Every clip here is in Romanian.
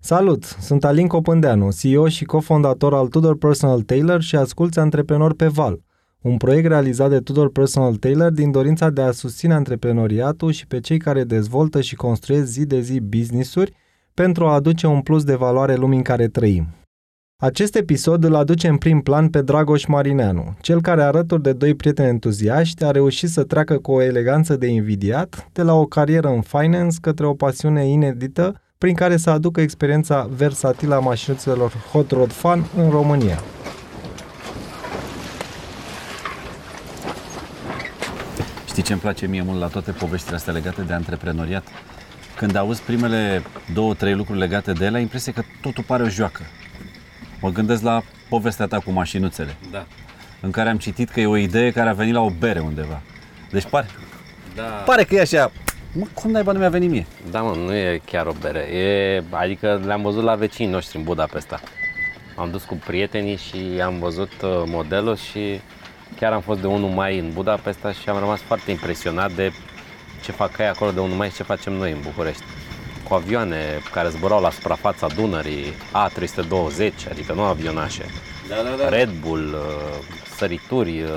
Salut! Sunt Alin Copândeanu, CEO și cofondator al Tudor Personal Tailor și asculți Antreprenor pe Val, un proiect realizat de Tudor Personal Tailor din dorința de a susține antreprenoriatul și pe cei care dezvoltă și construiesc zi de zi business-uri pentru a aduce un plus de valoare lumii în care trăim. Acest episod îl aduce în prim plan pe Dragoș Marineanu, cel care alături de doi prieteni entuziaști a reușit să treacă cu o eleganță de invidiat de la o carieră în finance către o pasiune inedită prin care să aducă experiența versatilă a mașinuțelor Hot Rod Fun în România. Știi ce îmi place mie mult la toate poveștile astea legate de antreprenoriat? Când auzi primele două, trei lucruri legate de ele, ai impresia că totul pare o joacă. Mă gândesc la povestea ta cu mașinuțele, Da. în care am citit că e o idee care a venit la o bere undeva. Deci pare, Da. pare că e așa, mă, cum naiba nu mi-a venit mie? Da, mă, nu e chiar o bere. E, adică le-am văzut la vecinii noștri în Budapesta. Am dus cu prietenii și am văzut uh, modelul și chiar am fost de 1 mai în Budapesta și am rămas foarte impresionat de ce fac ei acolo de 1 mai și ce facem noi în București. Cu avioane care zburau la suprafața Dunării, A320, adică nu avionașe, Da, da, Red Bull, uh, sărituri, uh,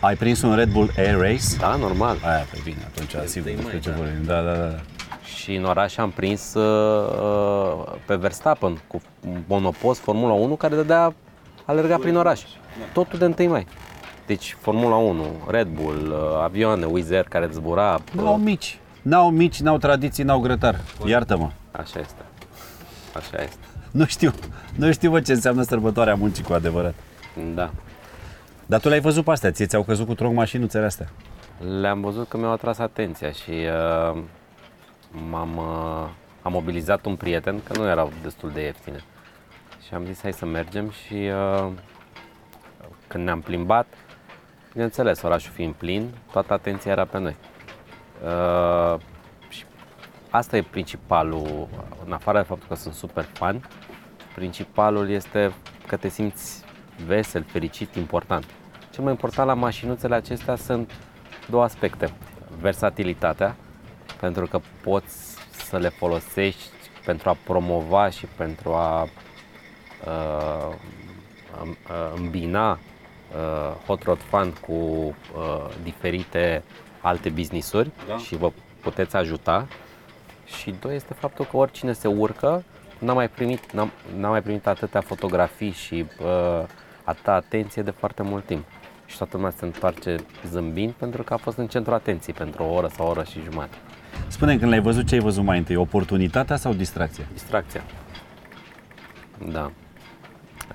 Ai prins un Red Bull Air Race? da, normal. Aia, pe bine, atunci sigur de despre mai, ce da. vorbim. Da, da, da. Și în oraș am prins uh, uh, pe Verstappen cu monopost Formula 1 care dădea alerga prin oraș. Totul de 1 mai. Deci Formula 1, Red Bull, uh, avioane, Wizz Air care zbura. N-au uh, mici. N-au mici, n-au tradiții, n-au grătar. Iartă-mă. Așa este. Așa este. Nu știu, nu știu bă, ce înseamnă sărbătoarea muncii cu adevărat. Da. Dar tu le-ai văzut pe astea, ție ți-au căzut cu tronc mașinuțele astea. Le-am văzut că mi-au atras atenția și uh, m-am uh, am mobilizat un prieten, că nu erau destul de ieftine. Și am zis hai să mergem și uh, când ne-am plimbat, bineînțeles, orașul fiind plin, toată atenția era pe noi. Uh, și asta e principalul, în afară de faptul că sunt super fan, principalul este că te simți vesel, fericit, important. Cel mai important la mașinuțele acestea sunt două aspecte. Versatilitatea, pentru că poți să le folosești pentru a promova și pentru a uh, îm- uh, îmbina uh, Hot Rod Fund cu uh, diferite alte business-uri Da. și vă puteți ajuta. Și doi este faptul că oricine se urcă, n-a mai primit, n-a, n-a mai primit atâtea fotografii și uh, atâta atenție de foarte mult timp. Și toată lumea se întoarce zâmbind pentru că a fost în centrul atenției pentru o oră sau o oră și jumătate. spune când l-ai văzut, ce ai văzut mai întâi? Oportunitatea sau distracția? Distracția. Da.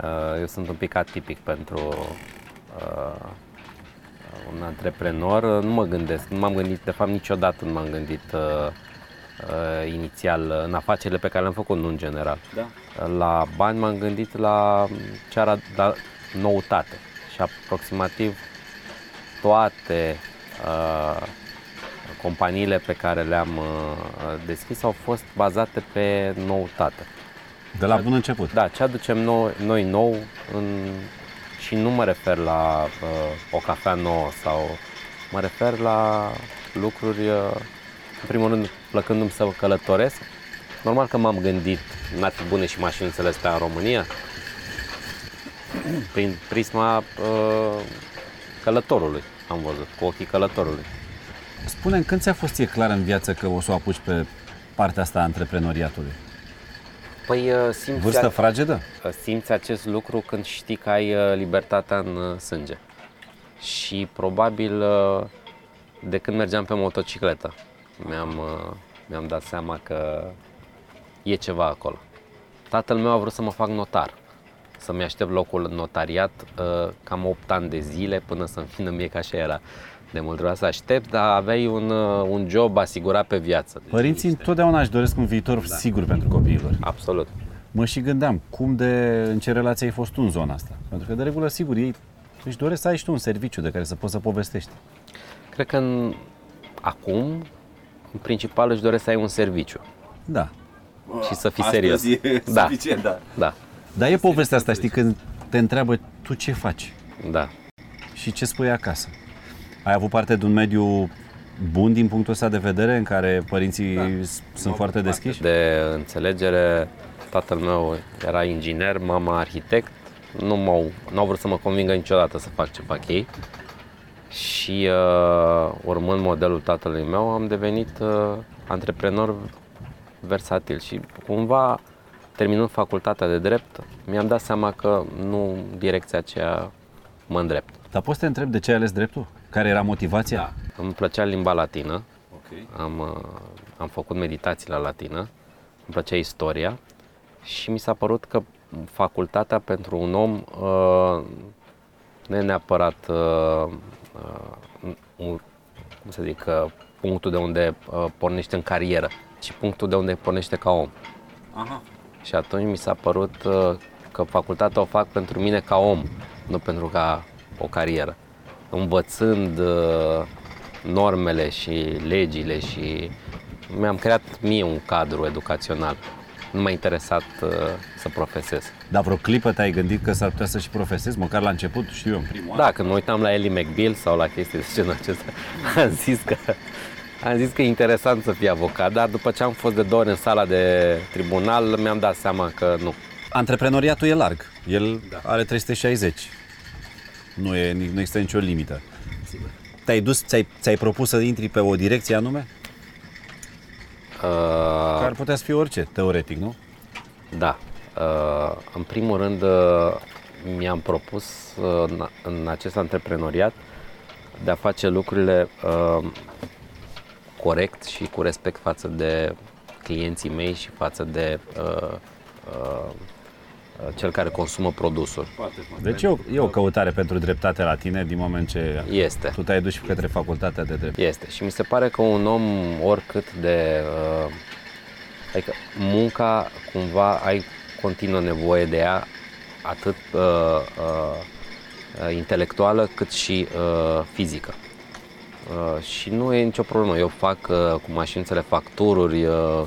Uh, Eu sunt un pic atipic pentru uh, un antreprenor. Nu mă gândesc, nu m-am gândit, de fapt niciodată nu m-am gândit uh, uh, inițial în afacerile pe care le-am făcut, nu în general. Da. La bani m-am gândit la ce ar da noutate și aproximativ toate uh, companiile pe care le-am uh, deschis au fost bazate pe noutate. De la bun început. Da, ce aducem noi, noi nou în, și nu mă refer la uh, o cafea nouă sau mă refer la lucruri, uh, în primul rând, plăcându-mi să călătoresc. Normal că m-am gândit, n-ar fi bune și mașinuțele astea în România, prin prisma uh, călătorului am văzut, cu ochii călătorului. spune când ți-a fost ție clar în viață că o să o apuci pe partea asta a antreprenoriatului? Păi uh, simți, Vârstă fragedă? simți acest lucru când știi că ai uh, libertatea în uh, sânge. Și probabil uh, de când mergeam pe motocicletă mi-am, uh, mi-am dat seama că e ceva acolo. Tatăl meu a vrut să mă fac notar, să-mi aștept locul în notariat uh, cam 8 ani de zile până să-mi vină mie că așa era. De mult trebuia să aștept, dar aveai un, uh, un job asigurat pe viață. Părinții întotdeauna își doresc un viitor sigur pentru copiilor. Absolut. Mă și gândeam, cum de, în ce relație ai fost tu în zona asta? Pentru că, de regulă, sigur, ei își doresc să ai și tu un serviciu de care să poți să povestești. Cred că în, acum, în principal, își doresc să ai un serviciu Da. și să fii serios. da, da. da, Dar e povestea asta, știi, când te întreabă tu ce faci da. și ce spui acasă. Ai avut parte de un mediu bun din punctul ăsta de vedere, în care părinții da. sunt foarte deschiși? De înțelegere, tatăl meu era inginer, mama arhitect, nu m-au, n-au vrut să mă convingă niciodată să fac ce fac ei. Și uh, urmând modelul tatălui meu, am devenit uh, antreprenor versatil și cumva terminând facultatea de drept, mi-am dat seama că nu direcția aceea mă îndrept. Dar poți să te întreb de ce ai ales dreptul? Care era motivația? Da. Îmi plăcea limba latină, okay. am, uh, am făcut meditații la latină, îmi plăcea istoria și mi s-a părut că facultatea pentru un om uh, nu e neapărat uh, uh, un, cum să zic, uh, punctul de unde uh, pornește în carieră, ci punctul de unde pornește ca om. Aha. Și atunci mi s-a părut uh, că facultatea o fac pentru mine ca om, nu pentru ca o carieră. Învățând uh, normele și legile și mi-am creat mie un cadru educațional. Nu m-a interesat uh, să profesez. Dar vreo clipă te-ai gândit că s-ar putea să și profesezi, măcar la început, știu eu, în primul Da, când mă uitam la Ellie McBeal sau la chestii de genul acesta, am zis că am zis că e interesant să fii avocat, dar după ce am fost de două ori în sala de tribunal, mi-am dat seama că nu. Antreprenoriatul e larg. El da. are 360. Nu, e, nu există nicio limită. Sigur. Te-ai dus, ți-ai, ți-ai propus să intri pe o direcție anume? Uh... Care ar putea să fie orice, teoretic, nu? Da. Uh, în primul rând, uh, mi-am propus uh, în acest antreprenoriat de a face lucrurile uh, corect și cu respect față de clienții mei și față de uh, uh, cel care consumă produsul. Deci e o, e o căutare pentru dreptate la tine din moment ce este. tu te-ai dus către facultatea de drept. Este și mi se pare că un om oricât de... Uh, adică munca cumva ai continuă nevoie de ea atât uh, uh, intelectuală cât și uh, fizică. Uh, și nu e nicio problemă. Eu fac uh, cu mașințele factururi, uh,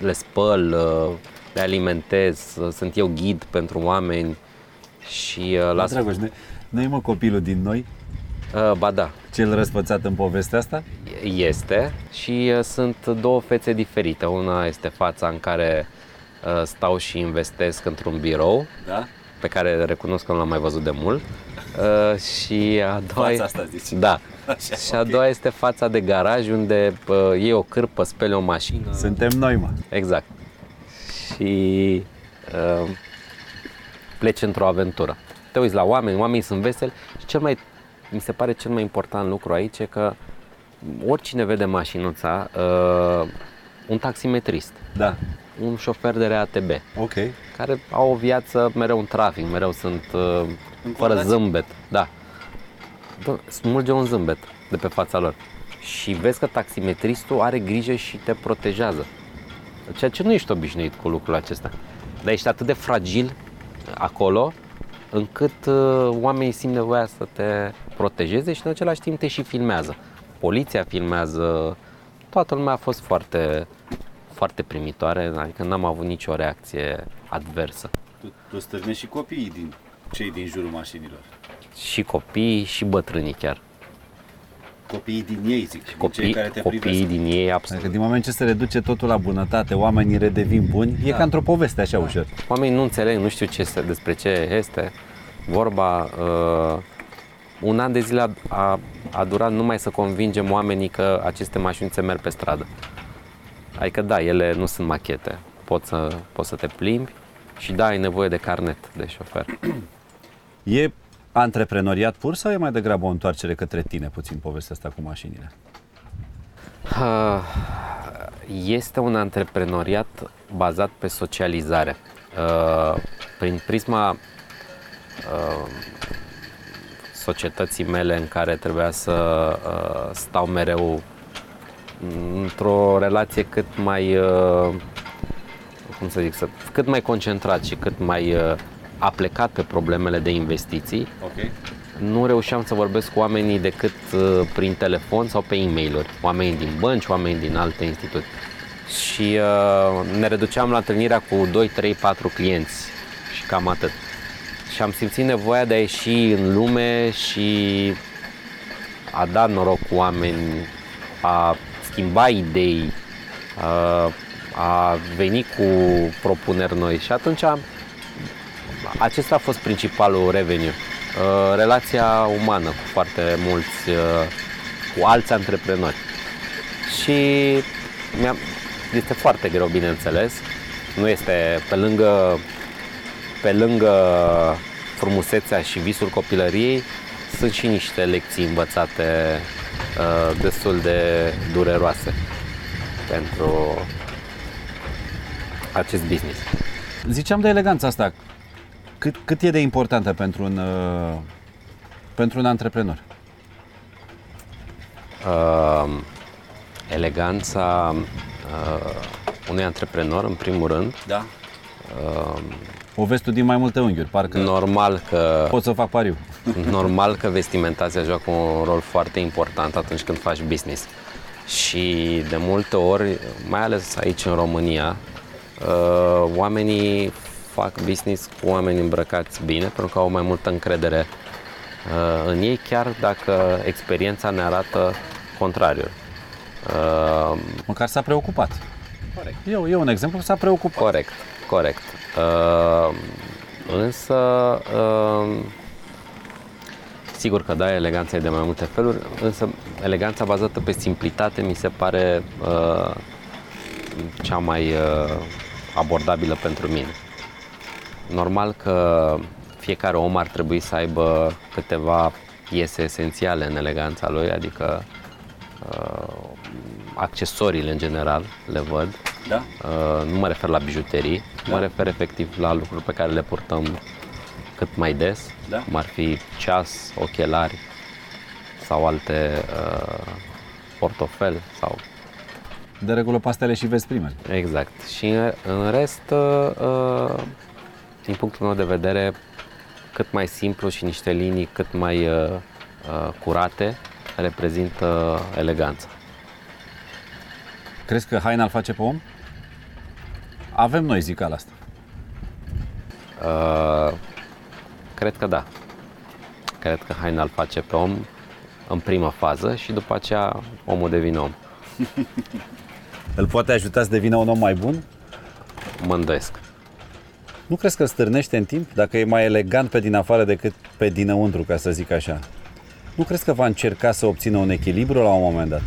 le spăl, uh, le alimentez, uh, sunt eu ghid pentru oameni și uh, las... Dragoș, nu e mă copilul din noi? Uh, ba da. Cel răspățat în povestea asta? Este și uh, sunt două fețe diferite. Una este fața în care uh, stau și investesc într-un birou, da? Pe care recunosc că nu l-am mai văzut de mult. Uh, și a doua fața asta zici. Da. Așa, și a okay. doua este fața de garaj unde uh, iei o cârpă, speli o mașină. Suntem noi, mă. Exact. Și uh, pleci într-o aventură. Te uiți la oameni, oamenii sunt veseli și cel mai, mi se pare cel mai important lucru aici e că oricine vede mașinuța, uh, un taximetrist, da. Un șofer de RATB, okay. care au o viață mereu în trafic, mereu sunt uh, fără zâmbet. Da. Smulge un zâmbet de pe fața lor. Și vezi că taximetristul are grijă și te protejează. Ceea ce nu ești obișnuit cu lucrul acesta. Dar ești atât de fragil acolo încât uh, oamenii simt nevoia să te protejeze și în același timp te și filmează. Poliția filmează, toată lumea a fost foarte, foarte primitoare, adică n-am avut nicio reacție adversă. Tu, tu stârnești și copiii din cei din jurul mașinilor. Și copiii și bătrânii chiar. Copiii din ei, zic, și copii, cei care te copiii privesc. din ei, absolut. Adică din moment ce se reduce totul la bunătate, oamenii redevin buni, da. e ca într-o poveste așa da. ușor. Oamenii nu înțeleg, nu știu ce este, despre ce este vorba. Uh, un an de zile a, a, a durat numai să convingem oamenii că aceste mașini se merg pe stradă. Adică da, ele nu sunt machete. Poți să, poți să te plimbi și da, ai nevoie de carnet de șofer. E antreprenoriat pur sau e mai degrabă o întoarcere către tine puțin povestea asta cu mașinile? Este un antreprenoriat bazat pe socializare. Uh, prin prisma uh, societății mele în care trebuia să uh, stau mereu într-o relație cât mai, cum să zic, cât mai concentrat și cât mai a plecat pe problemele de investiții. Okay. Nu reușeam să vorbesc cu oamenii decât uh, prin telefon sau pe e mail Oamenii din bănci, oamenii din alte instituții. Și uh, ne reduceam la întâlnirea cu 2, 3, 4 clienți și cam atât. Și am simțit nevoia de a ieși în lume și a da noroc cu oameni a schimba idei, uh, a veni cu propuneri noi și atunci acesta a fost principalul revenue. Uh, relația umană cu foarte mulți, uh, cu alți antreprenori. Și este foarte greu, bineînțeles. Nu este pe lângă, pe lângă frumusețea și visul copilăriei, sunt și niște lecții învățate uh, destul de dureroase pentru acest business. Ziceam de eleganța asta. Cât, cât e de importantă pentru un, uh, pentru un antreprenor? Uh, eleganța uh, unui antreprenor, în primul rând. Da. Uh, o vezi tu din mai multe unghiuri, parcă normal că pot să fac pariu. normal că vestimentația joacă un rol foarte important atunci când faci business. Și de multe ori, mai ales aici în România, uh, oamenii fac business cu oameni îmbrăcați bine pentru că au mai multă încredere uh, în ei, chiar dacă experiența ne arată contrariul. Uh, Măcar s-a preocupat. Corect. E, e un exemplu, s-a preocupat. Corect, corect. Uh, însă, uh, sigur că da, eleganța e de mai multe feluri, însă eleganța bazată pe simplitate mi se pare uh, cea mai uh, abordabilă pentru mine. Normal că fiecare om ar trebui să aibă câteva piese esențiale în eleganța lui, adică uh, accesoriile în general le văd. Da? Uh, nu mă refer la bijuterii, da. mă refer efectiv la lucruri pe care le purtăm cât mai des, da. cum ar fi ceas, ochelari sau alte uh, portofel sau de regulă pastele și vezi primele. Exact. Și în rest, uh, din punctul meu de vedere, cât mai simplu și niște linii cât mai uh, uh, curate reprezintă eleganța. Crezi că haina îl face pe om? Avem noi zicala asta. Uh, cred că da. Cred că haina îl face pe om în prima fază și după aceea omul devine om. îl poate ajuta să devină un om mai bun? Mă îndoiesc. Nu crezi că stârnește în timp dacă e mai elegant pe din afară decât pe dinăuntru, ca să zic așa? Nu crezi că va încerca să obțină un echilibru la un moment dat?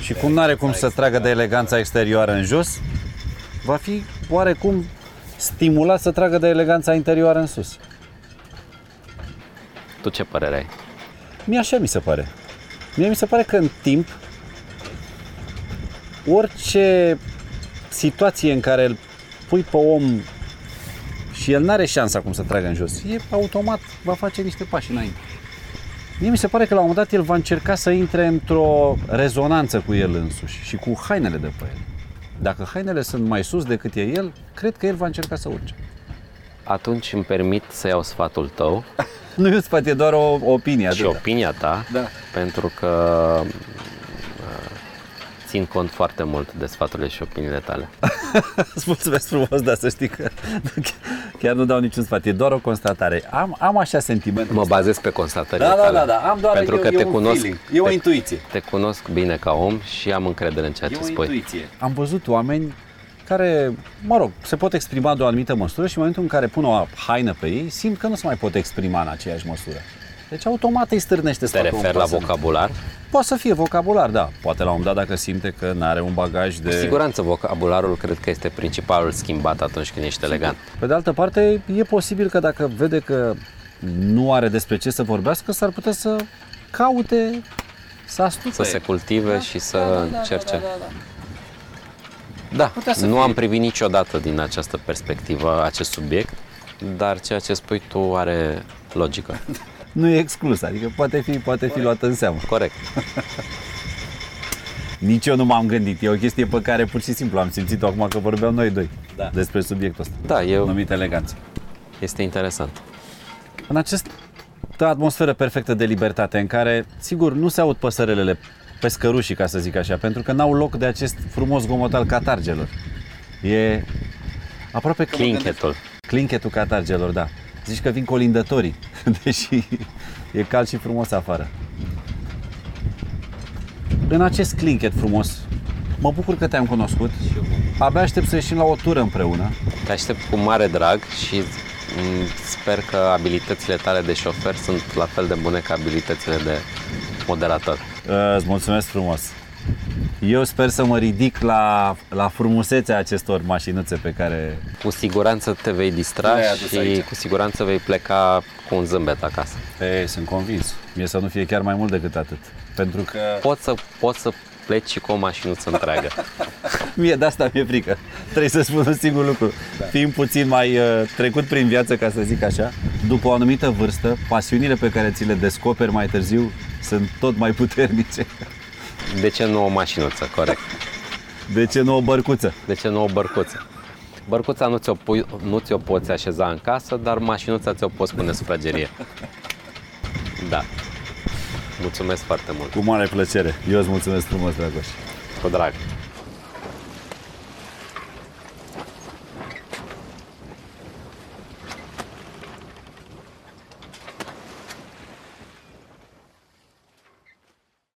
Și cum nu are cum să tragă de eleganța exterioară în jos, va fi oarecum stimulat să tragă de eleganța interioară în sus. Tu ce părere ai? Mie așa mi se pare. Mie mi se pare că în timp orice situație în care îl pui pe om și el n-are șansa cum să tragă în jos, e automat, va face niște pași înainte. Mie mi se pare că la un moment dat el va încerca să intre într-o rezonanță cu el însuși și cu hainele de pe el. Dacă hainele sunt mai sus decât e el, cred că el va încerca să urce. Atunci îmi permit să iau sfatul tău. nu e un sfat, e doar o opinie. Și opinia ta, da. pentru că țin cont foarte mult de sfaturile și opiniile tale. Îți mulțumesc frumos, dar să știi că chiar nu dau niciun sfat, e doar o constatare. Am, am așa sentiment. Mă bazez pe constatările da, tale. Da, da, da, am doar Pentru eu, că te un cunosc, feeling, e o te, intuiție. Te cunosc bine ca om și am încredere în ceea e ce o spui. Intuiție. Am văzut oameni care, mă rog, se pot exprima de o anumită măsură și în momentul în care pun o haină pe ei, simt că nu se mai pot exprima în aceeași măsură. Deci automat îi stârnește Te referi la vocabular? Poate să fie vocabular, da. Poate la un dat dacă simte că nu are un bagaj de... Cu siguranță vocabularul cred că este principalul schimbat atunci când ești elegant. Pe de altă parte, e posibil că dacă vede că nu are despre ce să vorbească, s-ar putea să caute să astupe. Să se cultive da, și să da, da, da încerce. Da, da, da. da nu fie. am privit niciodată din această perspectivă acest subiect, dar ceea ce spui tu are logică. nu e exclus, adică poate fi, poate fi luat în seamă. Corect. Nici eu nu m-am gândit, e o chestie pe care pur și simplu am simțit-o acum că vorbeam noi doi da. despre subiectul ăsta. Da, eu... Numit eleganță. Este interesant. În această atmosferă perfectă de libertate în care, sigur, nu se aud păsărelele pescărușii, ca să zic așa, pentru că n-au loc de acest frumos gomot al catargelor. E aproape... Clinchetul. Clinchetul catargelor, da. Zici că vin colindătorii, deși e cald și frumos afară. în acest clinchet frumos. Mă bucur că te-am cunoscut. Abia aștept să ieșim la o tură împreună. Te aștept cu mare drag și mm, sper că abilitățile tale de șofer sunt la fel de bune ca abilitățile de moderator. Uh, Îți mulțumesc frumos. Eu sper să mă ridic la, la frumusețea acestor mașinuțe pe care... Cu siguranță te vei distra Le-ai adus și aici. cu siguranță vei pleca cu un zâmbet acasă. E, sunt convins. Mie să nu fie chiar mai mult decât atât. Pentru că Poți să, poți să pleci și cu o mașinuță întreagă. mie de asta mi-e frică. Trebuie să spun un singur lucru. Da. Fiind puțin mai uh, trecut prin viață, ca să zic așa, după o anumită vârstă, pasiunile pe care ți le descoperi mai târziu sunt tot mai puternice. De ce nu o mașinuță, corect? De ce nu o bărcuță? De ce nu o bărcuță? Bărcuța nu ți-o, pui, nu ți-o poți așeza în casă, dar mașinuța ți-o poți pune în sufragerie. Da. Mulțumesc foarte mult. Cu mare plăcere. Eu îți mulțumesc frumos, Dragoș. Cu drag.